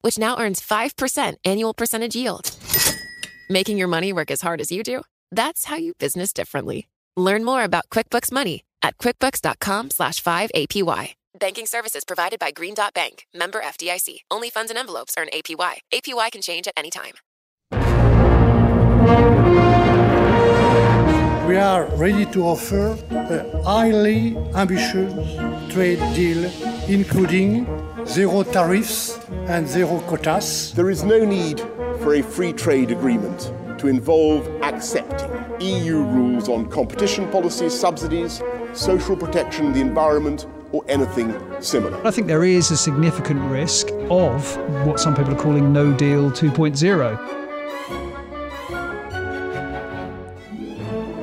which now earns 5% annual percentage yield. Making your money work as hard as you do? That's how you business differently. Learn more about QuickBooks Money at quickbooks.com slash 5APY. Banking services provided by Green Dot Bank, member FDIC. Only funds and envelopes earn APY. APY can change at any time. We are ready to offer a highly ambitious trade deal, including zero tariffs and zero quotas. There is no need for a free trade agreement to involve accepting EU rules on competition policy, subsidies, social protection, the environment, or anything similar. I think there is a significant risk of what some people are calling no deal 2.0.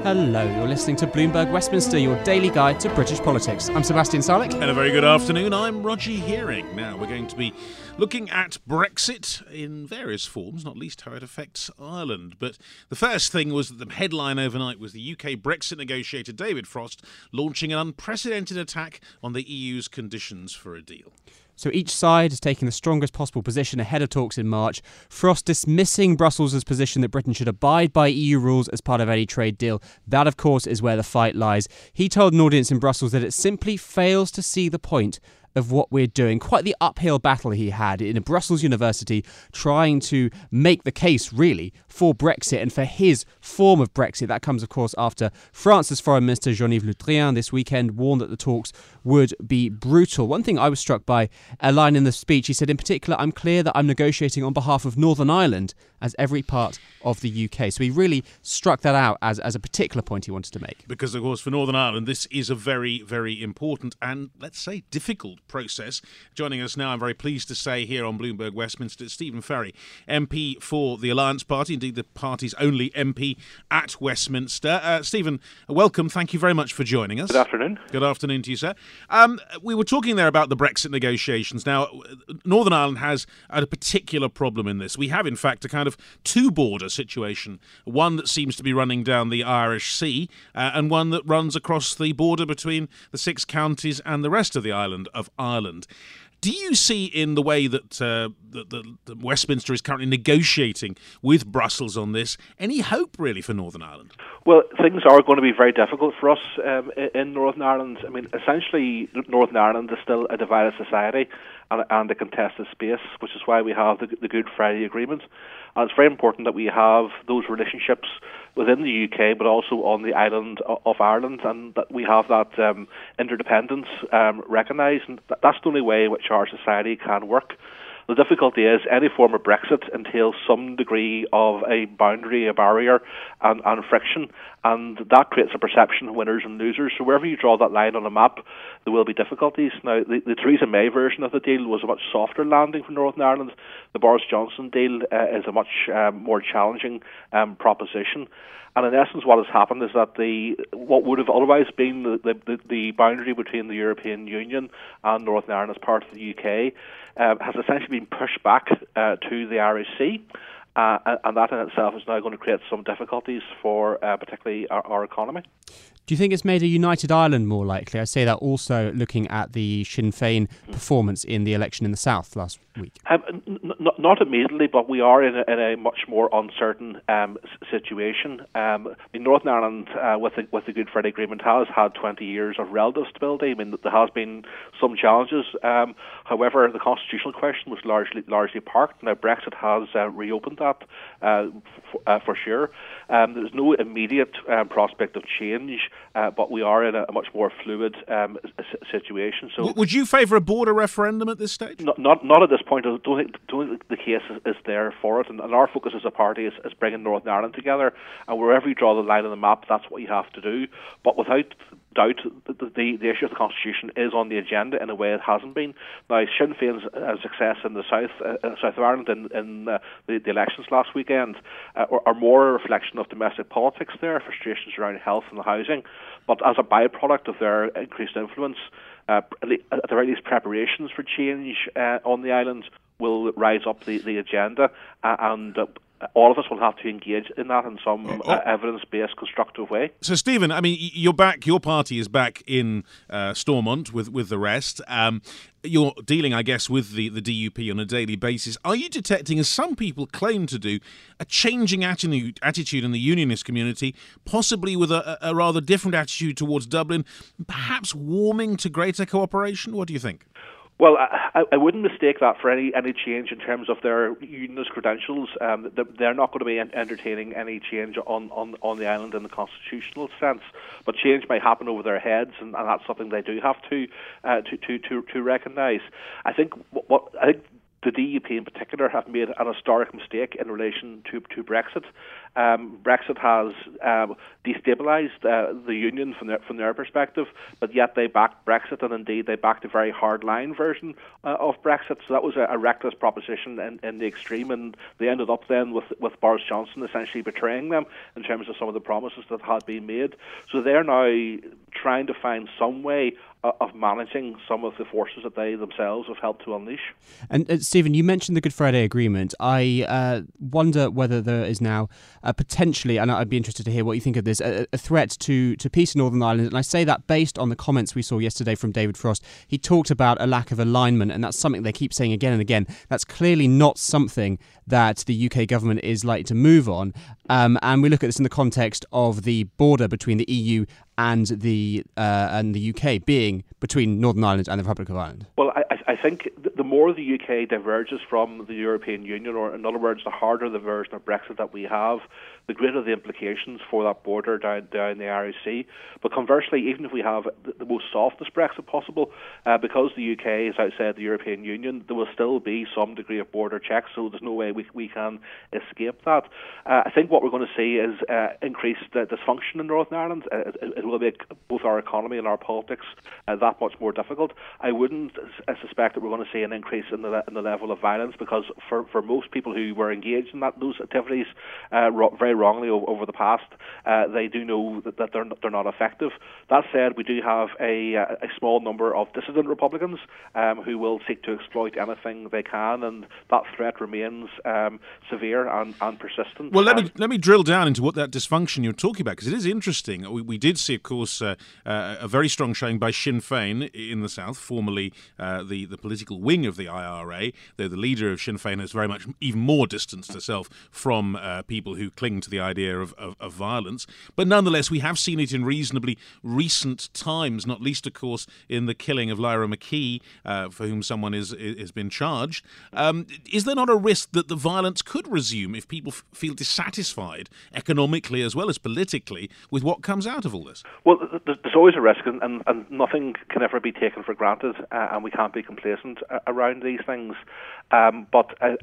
Hello, you're listening to Bloomberg Westminster, your daily guide to British politics. I'm Sebastian Salek. And a very good afternoon. I'm Roger Hearing. Now, we're going to be looking at Brexit in various forms, not least how it affects Ireland. But the first thing was that the headline overnight was the UK Brexit negotiator David Frost launching an unprecedented attack on the EU's conditions for a deal. So each side is taking the strongest possible position ahead of talks in March. Frost dismissing Brussels' position that Britain should abide by EU rules as part of any trade deal. That, of course, is where the fight lies. He told an audience in Brussels that it simply fails to see the point of what we're doing. Quite the uphill battle he had in a Brussels university trying to make the case, really, for Brexit and for his form of Brexit. That comes, of course, after France's Foreign Minister Jean Yves Le Drian this weekend warned that the talks would be brutal. One thing I was struck by a line in the speech, he said, in particular, I'm clear that I'm negotiating on behalf of Northern Ireland as every part of the UK. So he really struck that out as, as a particular point he wanted to make. Because, of course, for Northern Ireland, this is a very, very important and, let's say, difficult process. Joining us now, I'm very pleased to say here on Bloomberg Westminster, Stephen Farry, MP for the Alliance Party, indeed the party's only MP at Westminster. Uh, Stephen, welcome. Thank you very much for joining us. Good afternoon. Good afternoon to you, sir. Um, we were talking there about the Brexit negotiations. Now, Northern Ireland has a particular problem in this. We have, in fact, a kind of two border situation one that seems to be running down the Irish Sea, uh, and one that runs across the border between the six counties and the rest of the island of Ireland. Do you see in the way that, uh, that, that, Westminster is currently negotiating with Brussels on this any hope really for Northern Ireland? Well, things are going to be very difficult for us um, in Northern Ireland. I mean, essentially, Northern Ireland is still a divided society and, and a contested space, which is why we have the, the Good Friday Agreement. And it's very important that we have those relationships within the UK, but also on the island of Ireland, and that we have that um, interdependence um, recognised. And that's the only way in which our society can work. The difficulty is any form of Brexit entails some degree of a boundary, a barrier, and, and friction, and that creates a perception of winners and losers. So wherever you draw that line on a map, there will be difficulties. Now, the, the Theresa May version of the deal was a much softer landing for Northern Ireland. The Boris Johnson deal uh, is a much um, more challenging um, proposition. And in essence, what has happened is that the what would have otherwise been the, the, the boundary between the European Union and Northern Ireland as part of the UK uh, has essentially been pushed back uh, to the Irish Sea. Uh, and that in itself is now going to create some difficulties for uh, particularly our, our, economy. Do you think it's made a united Ireland more likely? I say that also looking at the Sinn Féin performance in the election in the south last week. Um, n- n- not immediately, but we are in a, in a much more uncertain um, situation. Um, I mean, Northern Ireland, uh, with the with the Good Friday Agreement, has had 20 years of relative stability. I mean, there has been some challenges. Um, however, the constitutional question was largely largely parked. Now Brexit has uh, reopened that uh, f- uh, for sure. Um, there's no immediate um, prospect of change uh, but we are in a, a much more fluid um, situation. So, would you favour a border referendum at this stage? Not, not, not at this point. I don't think, don't think the case is, is there for it, and, and, our focus as a party is, is bringing Northern Ireland together. And wherever you draw the line on the map, that's what you have to do. But without doubt the, the issue of the constitution is on the agenda in a way it hasn't been. Now, Sinn Féin's uh, success in the south uh, south of Ireland in, in uh, the, the, elections last weekend uh, are, are, more a reflection of domestic politics there, frustrations around health and housing, but as a byproduct of their increased influence, uh, at the very least, preparations for change uh, on the island will rise up the, the agenda, and all of us will have to engage in that in some oh, uh, evidence-based, constructive way. So, Stephen, I mean, you're back. Your party is back in uh, Stormont with with the rest. Um, you're dealing, I guess, with the, the DUP on a daily basis. Are you detecting, as some people claim to do, a changing attitude attitude in the unionist community, possibly with a, a rather different attitude towards Dublin, perhaps warming to greater cooperation? What do you think? Well, I, I wouldn't mistake that for any, any change in terms of their unionist credentials. Um, they're not going to be entertaining any change on, on, on the island in the constitutional sense, but change may happen over their heads, and, and that's something they do have to uh, to, to, to, to recognise. I think what what I think the DUP in particular have made an historic mistake in relation to, to Brexit. Um, Brexit has um, destabilised uh, the union from their, from their perspective, but yet they backed Brexit, and indeed they backed a very hard-line version uh, of Brexit. So that was a, a reckless proposition in, in, the extreme, and they ended up then with with Boris Johnson essentially betraying them in terms of some of the promises that had been made. So they're now trying to find some way of managing some of the forces that they themselves have helped to unleash. And uh, Stephen, you mentioned the Good Friday Agreement. I uh, wonder whether there is now uh, potentially, and I'd be interested to hear what you think of this, a, a, threat to, to peace in Northern Ireland. And I say that based on the comments we saw yesterday from David Frost. He talked about a lack of alignment, and that's something they keep saying again and again. That's clearly not something that the UK government is likely to move on. Um, and we look at this in the context of the border between the EU and the uh, and the UK being between Northern Ireland and the Republic of Ireland? Well, I, I think the more the UK diverges from the European Union, or in other words, the harder the version of Brexit that we have, the greater the implications for that border down down the Irish Sea. But conversely, even if we have the, most softest Brexit possible, uh, because the UK is outside the European Union, there will still be some degree of border checks. So there's no way we we can escape that. Uh, I think what we're going to see is uh, increased uh, dysfunction in Northern Ireland. Uh, it, it, will make both our economy and our politics uh, that much more difficult. I wouldn't suspect that we're going to see an increase in the in the level of violence because for for most people who were engaged in that those activities very wrongly over, the past, uh, they do know that, that they're, they're not effective. That said, we do have a, uh, a small number of dissident Republicans um, who will seek to exploit anything they can, and that threat remains um, severe and, and persistent. Well, let me let me drill down into what that dysfunction you're talking about because it is interesting. We, we did see, of course, uh, uh, a very strong showing by Sinn Féin in the south, formerly uh, the political wing of the IRA, though the leader of Sinn Féin has very much even more distanced herself from uh, people who cling to the idea of, of, of, violence. But nonetheless, we have seen it in reasonably recent times, not least, of course, in the killing of Lyra McKee, uh, for whom someone is has been charged. Um, is there not a risk that the violence could resume if people f- feel dissatisfied economically as well as politically with what comes out of all this? Well, there's always a risk, and, and, and nothing can ever be taken for granted, uh, and we can't be complacent around these things. Um, but I,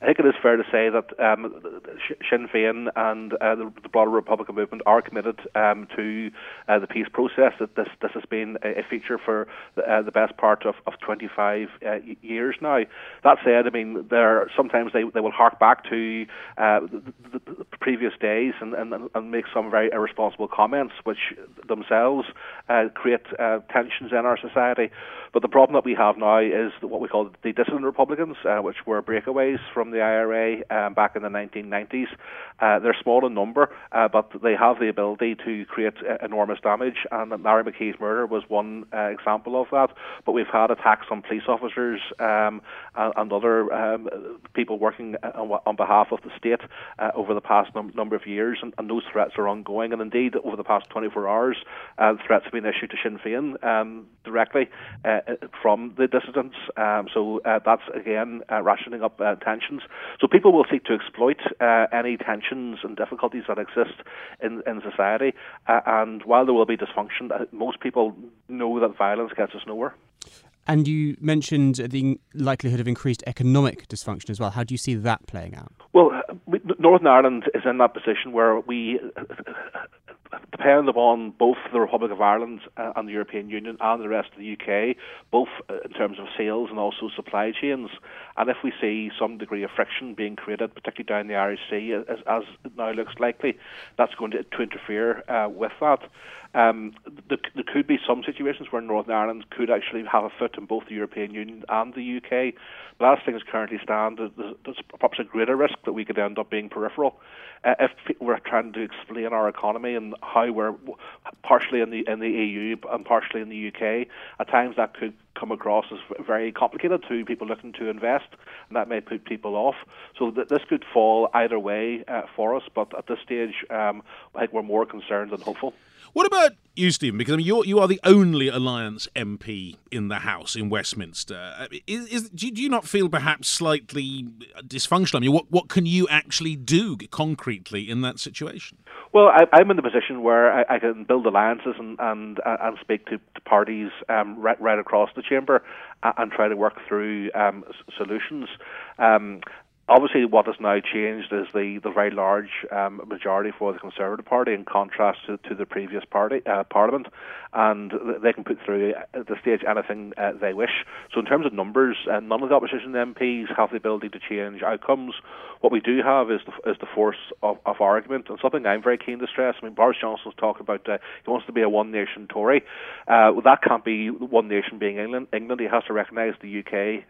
I, think it is fair to say that um, Sinn Féin and uh, the, the, broader Republican movement are committed um, to uh, the peace process. That this this has been a, a feature for the, uh, the, best part of, of 25 uh, years now. That said, I mean, there sometimes they, they will hark back to uh, the, the, previous days and, and, and make some very irresponsible comments, which themselves uh, create tensions in our society. But the problem that we have now is what we call the dissident Republicans, uh, which were breakaways from the IRA um, back in the 1990s. Uh, they're small in number, uh, but they have the ability to create uh, enormous damage. And Lyra McKee's murder was one uh, example of that. But we've had attacks on police officers um, and, and, other um, people working uh, on, on, behalf of the state over the past num- number of years, and, and, those threats are ongoing. And indeed, over the past 24 hours, threats have been issued to Sinn Féin um, directly from the dissidents. Um, so that's again rationing up tensions. So people will seek to exploit any tensions and difficulties that exist in, in society. Uh, and while there will be dysfunction, uh, most people know that violence gets us nowhere. And you mentioned the likelihood of increased economic dysfunction as well. How do you see that playing out? Well, uh, Northern Ireland is in that position where we dependent upon both the Republic of Ireland uh, and the European Union and the rest of the UK, both uh, in terms of sales and also supply chains. And if we see some degree of friction being created, particularly down the Irish Sea, as, as it now looks likely, that's going to, to interfere uh, with that. Um, there, there, could be some situations where Northern Ireland could actually have a foot in both the European Union and the UK. But as things currently stand, there's perhaps a greater risk that we could end up being peripheral. Uh, if we're trying to explain our economy and how we're partially in the in the EU and partially in the UK, at times that could come across as very complicated to people looking to invest, and that may put people off. So th- this could fall either way uh, for us, but at this stage, um, I think we're more concerned than hopeful. What about you, Stephen? Because I mean, you you are the only Alliance MP in the House in Westminster. Uh, is, is, do you not feel perhaps slightly dysfunctional? I mean, what what can you actually do concretely in that situation? Well, I, am in the position where I, I, can build alliances and and, uh, and speak to, to parties um, right, right across the chamber and, and try to work through um, solutions. Um, Obviously, what has now changed is the, the very large um, majority for the Conservative Party in contrast to, to the previous party uh, Parliament, and they can put through at the stage anything uh, they wish. So, in terms of numbers, uh, none of the opposition MPs have the ability to change outcomes. What we do have is the, is the force of, of argument, and something I'm very keen to stress. I mean, Boris Johnson's talked about uh, he wants to be a one nation Tory. Uh, well, that can't be one nation being England. England, he has to recognise the UK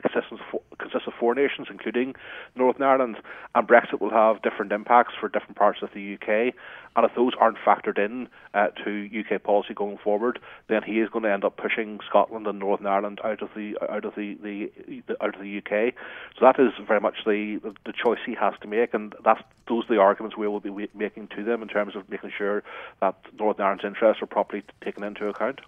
consists of, four nations, including including Northern Ireland. And Brexit will have different impacts for different parts of the UK. And if those aren't factored in uh, to UK policy going forward, then he is going to end up pushing Scotland and Northern Ireland out of the out of the, the, the out of the UK. So that is very much the the choice he has to make, and that's those are the arguments we will be making to them in terms of making sure that Northern Ireland's interests are properly taken into account.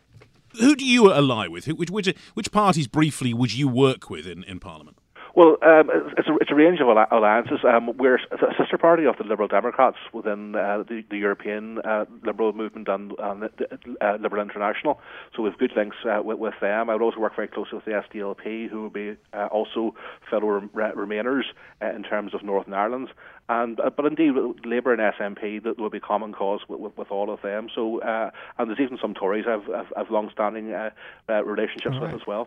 Who do you ally with? Which, which, which parties, briefly, would you work with in, in Parliament? Well, um, it's, a, it's a range of alliances. Um, we're a sister party of the Liberal Democrats within uh, the, the, European uh, Liberal movement and, and the, uh, Liberal International. So we have good links uh, with, with, them. I would also work very closely with the SDLP, who will be uh, also fellow Remainers uh, in terms of Northern Ireland. And but indeed, Labour and SNP that will be common cause with, with, with all of them. So and there's even some Tories I've, I've, I've long-standing relationships right. with as well.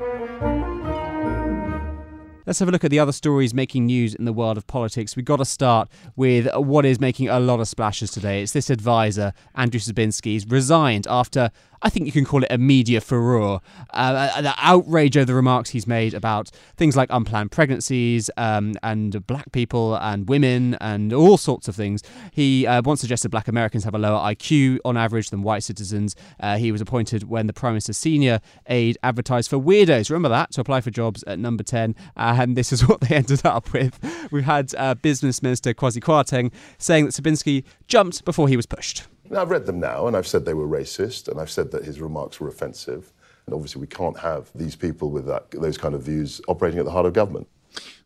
Thank you. Let's have a look at the other stories making news in the world of politics. We've got to start with what is making a lot of splashes today. It's this advisor, Andrew Sabinski's resigned after I think you can call it a media furore. Uh, uh, the outrage over the remarks he's made about things like unplanned pregnancies um, and black people and women and all sorts of things. He uh, once suggested black Americans have a lower IQ on average than white citizens. Uh, he was appointed when the Prime Minister's senior aide advertised for weirdos. Remember that? To apply for jobs at number 10. And this is what they ended up with. We had uh, Business Minister Kwasi Kwarteng saying that Sabinski jumped before he was pushed. Now, I've read them now, and I've said they were racist, and I've said that his remarks were offensive. And obviously, we can't have these people with that, those kind of views operating at the heart of government.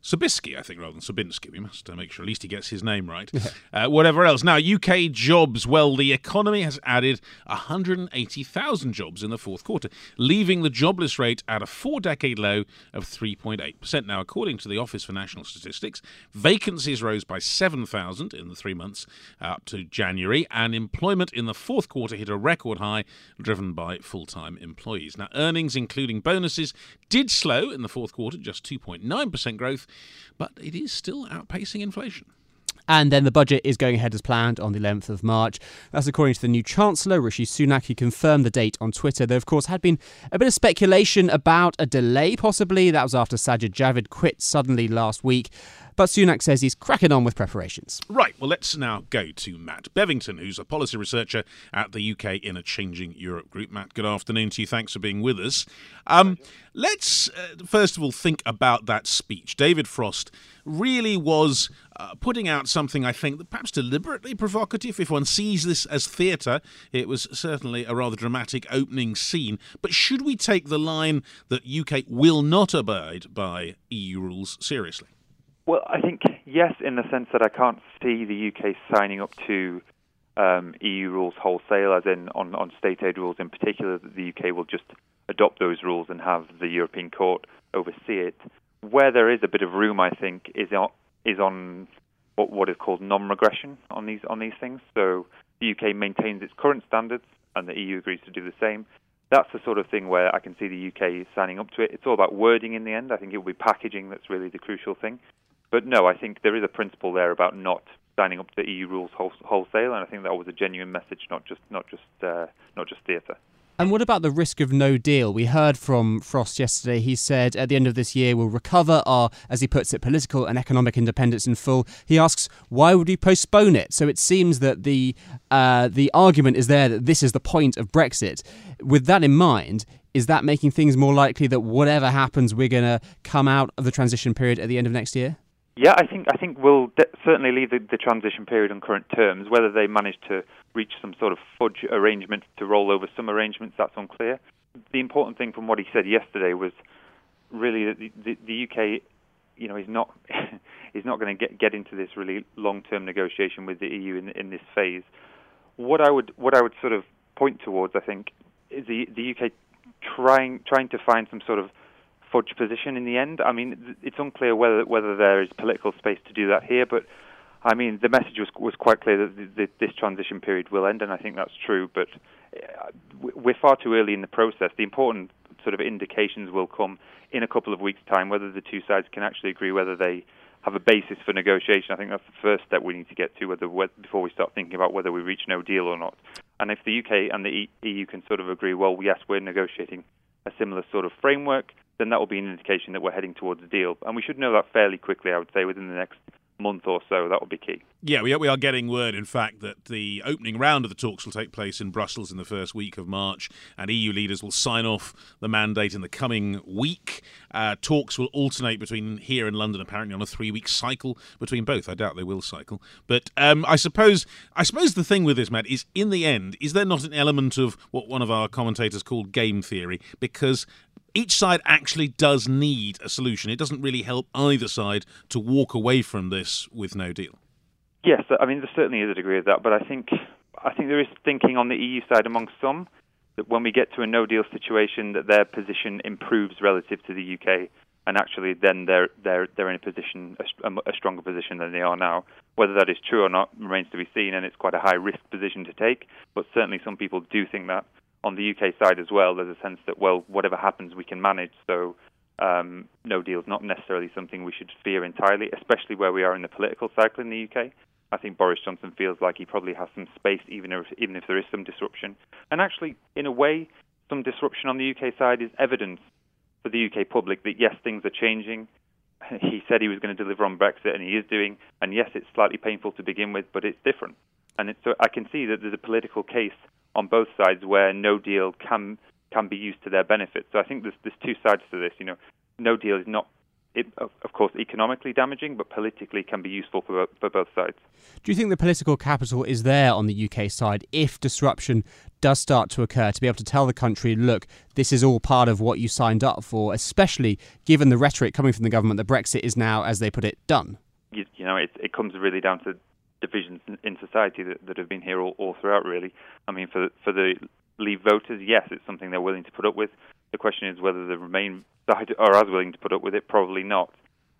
Sabisky, I think, rather than Sabinsky. We must uh, make sure at least he gets his name right. uh, whatever else. Now, UK jobs. Well, the economy has added 180,000 jobs in the fourth quarter, leaving the jobless rate at a four decade low of 3.8%. Now, according to the Office for National Statistics, vacancies rose by 7,000 in the three months uh, up to January, and employment in the fourth quarter hit a record high, driven by full time employees. Now, earnings, including bonuses, did slow in the fourth quarter, just 2.9% growth but it is still outpacing inflation. And then the budget is going ahead as planned on the 11th of March. That's according to the new Chancellor, Rishi Sunak. He confirmed the date on Twitter. There, of course, had been a bit of speculation about a delay, possibly. That was after Sajid Javid quit suddenly last week. But Sunak says he's cracking on with preparations. Right, well, let's now go to Matt Bevington, who's a policy researcher at the UK in a Changing Europe group. Matt, good afternoon to you. Thanks for being with us. Um, let's uh, first of all think about that speech. David Frost really was uh, putting out something I think that perhaps deliberately provocative. If one sees this as theatre, it was certainly a rather dramatic opening scene. But should we take the line that UK will not abide by EU rules seriously? Well, I think yes, in the sense that I can't see the UK signing up to um, EU rules wholesale, as in on, on state aid rules in particular, that the UK will just adopt those rules and have the European Court oversee it. Where there is a bit of room, I think, is on, is on what, what is called non-regression on these on these things. So the UK maintains its current standards, and the EU agrees to do the same. That's the sort of thing where I can see the UK signing up to it. It's all about wording in the end. I think it will be packaging that's really the crucial thing. But no, I think there is a principle there about not signing up to EU rules wholesale, and I think that was a genuine message, not just not just uh, not just theatre. And what about the risk of no deal? We heard from Frost yesterday. He said at the end of this year we'll recover our, as he puts it, political and economic independence in full. He asks why would we postpone it? So it seems that the uh, the argument is there that this is the point of Brexit. With that in mind, is that making things more likely that whatever happens, we're going to come out of the transition period at the end of next year? Yeah, I think I think we'll de- certainly leave the, the, transition period on current terms. Whether they manage to reach some sort of fudge arrangement to roll over some arrangements, that's unclear. The important thing from what he said yesterday was really that the, the, the UK, you know, is not is not going to get get into this really long-term negotiation with the EU in in this phase. What I would what I would sort of point towards, I think, is the the UK trying trying to find some sort of fudge position in the end. I mean, it's unclear whether whether there is political space to do that here, but I mean, the message was was quite clear that this transition period will end, and I think that's true. But uh, we're far too early in the process. The important sort of indications will come in a couple of weeks' time, whether the two sides can actually agree whether they have a basis for negotiation. I think that's the first step we need to get to, whether before we start thinking about whether we reach no deal or not. And if the UK and the EU can sort of agree, well, yes, we're negotiating a similar sort of framework, then that will be an indication that we're heading towards a deal. And we should know that fairly quickly, I would say, within the next month or so. That will be key. Yeah, we are, we are getting word, in fact, that the opening round of the talks will take place in Brussels in the first week of March, and EU leaders will sign off the mandate in the coming week. Uh, talks will alternate between here and London, apparently on a three-week cycle between both. I doubt they will cycle, but um, I suppose I suppose the thing with this, Matt, is in the end, is there not an element of what one of our commentators called game theory? Because each side actually does need a solution. It doesn't really help either side to walk away from this with no deal. Yes, I mean there certainly is a degree of that, but I think I think there is thinking on the EU side among some that when we get to a no deal situation that their position improves relative to the UK and actually then they're they're they're in a position a, a, stronger position than they are now. Whether that is true or not remains to be seen, and it's quite a high risk position to take. But certainly, some people do think that on the UK side as well, there's a sense that well, whatever happens, we can manage. So um, no deal is not necessarily something we should fear entirely, especially where we are in the political cycle in the UK. I think Boris Johnson feels like he probably has some space, even if even if there is some disruption. And actually, in a way, some disruption on the UK side is evidence for the UK public that yes, things are changing. He said he was going to deliver on Brexit, and he is doing. And yes, it's slightly painful to begin with, but it's different. And it's, so I can see that there's a political case on both sides where no deal can can be used to their benefit. So I think there's there's two sides to this. You know, no deal is not, it, of course, economically damaging, but politically can be useful for for both sides. Do you think the political capital is there on the UK side if disruption does start to occur to be able to tell the country, look, this is all part of what you signed up for, especially given the rhetoric coming from the government that Brexit is now, as they put it, done? You, you know, it, it comes really down to divisions in society that, that have been here all, all throughout. Really, I mean, for for the Leave voters, yes, it's something they're willing to put up with. The question is whether the Remain side are as willing to put up with it. Probably not.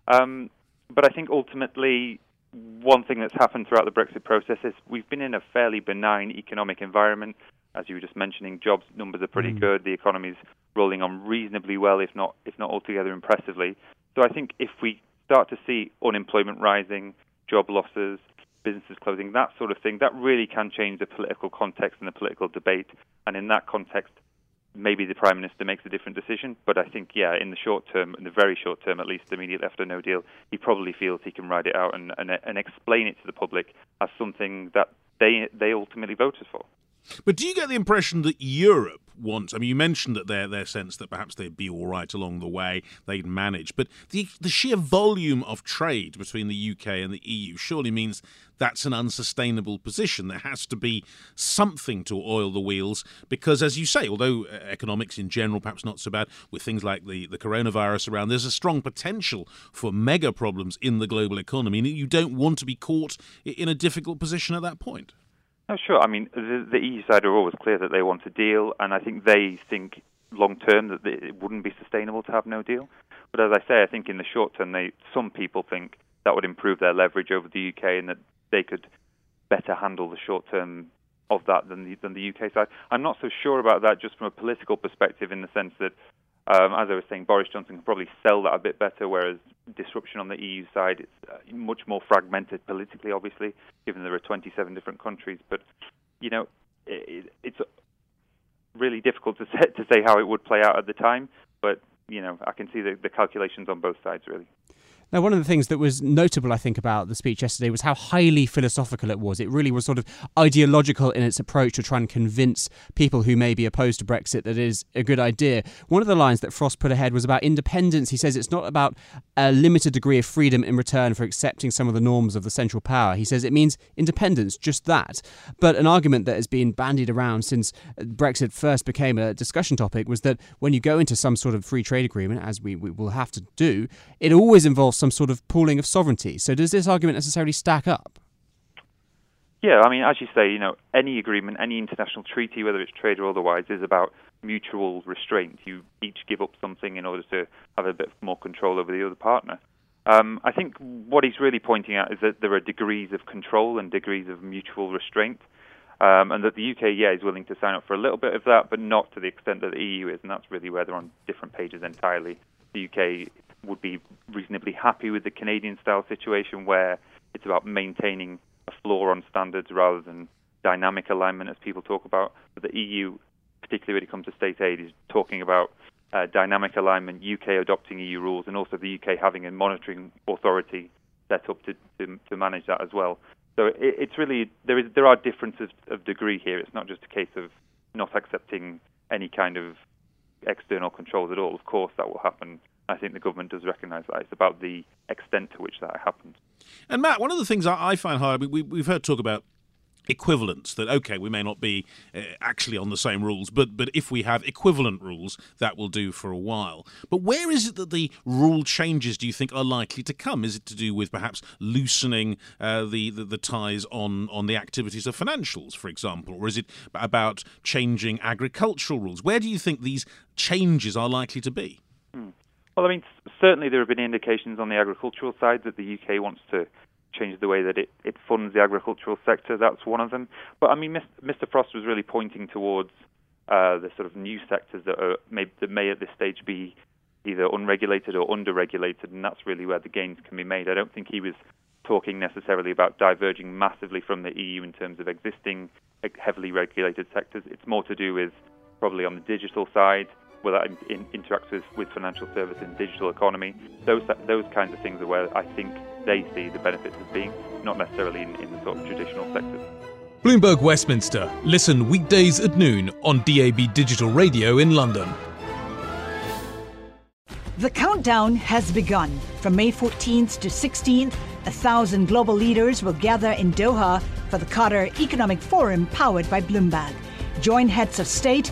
Um, but I think ultimately, one thing that's happened throughout the Brexit process is we've been in a fairly benign economic environment. As you were just mentioning, jobs numbers are pretty mm. good. The economy's rolling on reasonably well, if not if not altogether impressively. So I think if we start to see unemployment rising, job losses, businesses closing, that sort of thing, that really can change the political context and the political debate. And in that context, maybe the Prime Minister makes a different decision. But I think, yeah, in the short term, in the very short term at least, immediately after no deal, he probably feels he can ride it out and, and, and explain it to the public as something that they, they ultimately voted for. But do you get the impression that Europe wants? I mean, you mentioned that their their sense that perhaps they'd be all right along the way, they'd manage. But the the sheer volume of trade between the UK and the EU surely means that's an unsustainable position. There has to be something to oil the wheels because, as you say, although uh, economics in general perhaps not so bad, with things like the the coronavirus around, there's a strong potential for mega problems in the global economy. And you don't want to be caught in a difficult position at that point. Oh, sure. I mean, the, the EU side are always clear that they want a deal, and I think they think long term that it wouldn't be sustainable to have no deal. But as I say, I think in the short term, they some people think that would improve their leverage over the UK and that they could better handle the short term of that than the, than the UK side. I'm not so sure about that just from a political perspective, in the sense that um, as I was saying, Boris Johnson can probably sell that a bit better, whereas disruption on the EU side is uh, much more fragmented politically, obviously, given there are 27 different countries. But, you know, it, it's really difficult to say, to say how it would play out at the time. But, you know, I can see the, the calculations on both sides, really. Now, one of the things that was notable, I think, about the speech yesterday was how highly philosophical it was. It really was sort of ideological in its approach to try and convince people who may be opposed to Brexit that it is a good idea. One of the lines that Frost put ahead was about independence. He says it's not about a limited degree of freedom in return for accepting some of the norms of the central power. He says it means independence, just that. But an argument that has been bandied around since Brexit first became a discussion topic was that when you go into some sort of free trade agreement, as we, we will have to do, it always involves some sort of pooling of sovereignty. So does this argument necessarily stack up? Yeah, I mean, as you say, you know, any agreement, any international treaty, whether it's trade or otherwise, is about mutual restraint. You each give up something in order to have a bit more control over the other partner. Um, I think what he's really pointing out is that there are degrees of control and degrees of mutual restraint, um, and that the UK, yeah, is willing to sign up for a little bit of that, but not to the extent that the EU is, and that's really where they're on different pages entirely. The UK would be reasonably happy with the Canadian style situation where it's about maintaining a floor on standards rather than dynamic alignment, as people talk about. But the EU, particularly when it comes to state aid, is talking about uh, dynamic alignment, UK adopting EU rules, and also the UK having a monitoring authority set up to, to, to manage that as well. So it, it's really there is there are differences of degree here. It's not just a case of not accepting any kind of external controls at all. Of course, that will happen I think the government does recognise that. It's about the extent to which that happens. And Matt, one of the things I find hard, we, we've heard talk about equivalence that okay we may not be uh, actually on the same rules but but if we have equivalent rules that will do for a while but where is it that the rule changes do you think are likely to come is it to do with perhaps loosening uh, the, the, the ties on on the activities of financials for example or is it about changing agricultural rules where do you think these changes are likely to be. Well, I mean, certainly there have been indications on the agricultural side that the UK wants to change the way that it, it funds the agricultural sector. That's one of them. But I mean, Mr. Frost was really pointing towards uh, the sort of new sectors that, are, may, that may at this stage be either unregulated or underregulated, and that's really where the gains can be made. I don't think he was talking necessarily about diverging massively from the EU in terms of existing heavily regulated sectors. It's more to do with probably on the digital side, where that in, interacts with, with financial services and digital economy. Those those kinds of things are where I think they see the benefits as being, not necessarily in, in the sort of traditional sectors. Bloomberg Westminster. Listen weekdays at noon on DAB Digital Radio in London. The countdown has begun. From May 14th to 16th, a thousand global leaders will gather in Doha for the Qatar Economic Forum powered by Bloomberg. Join heads of state,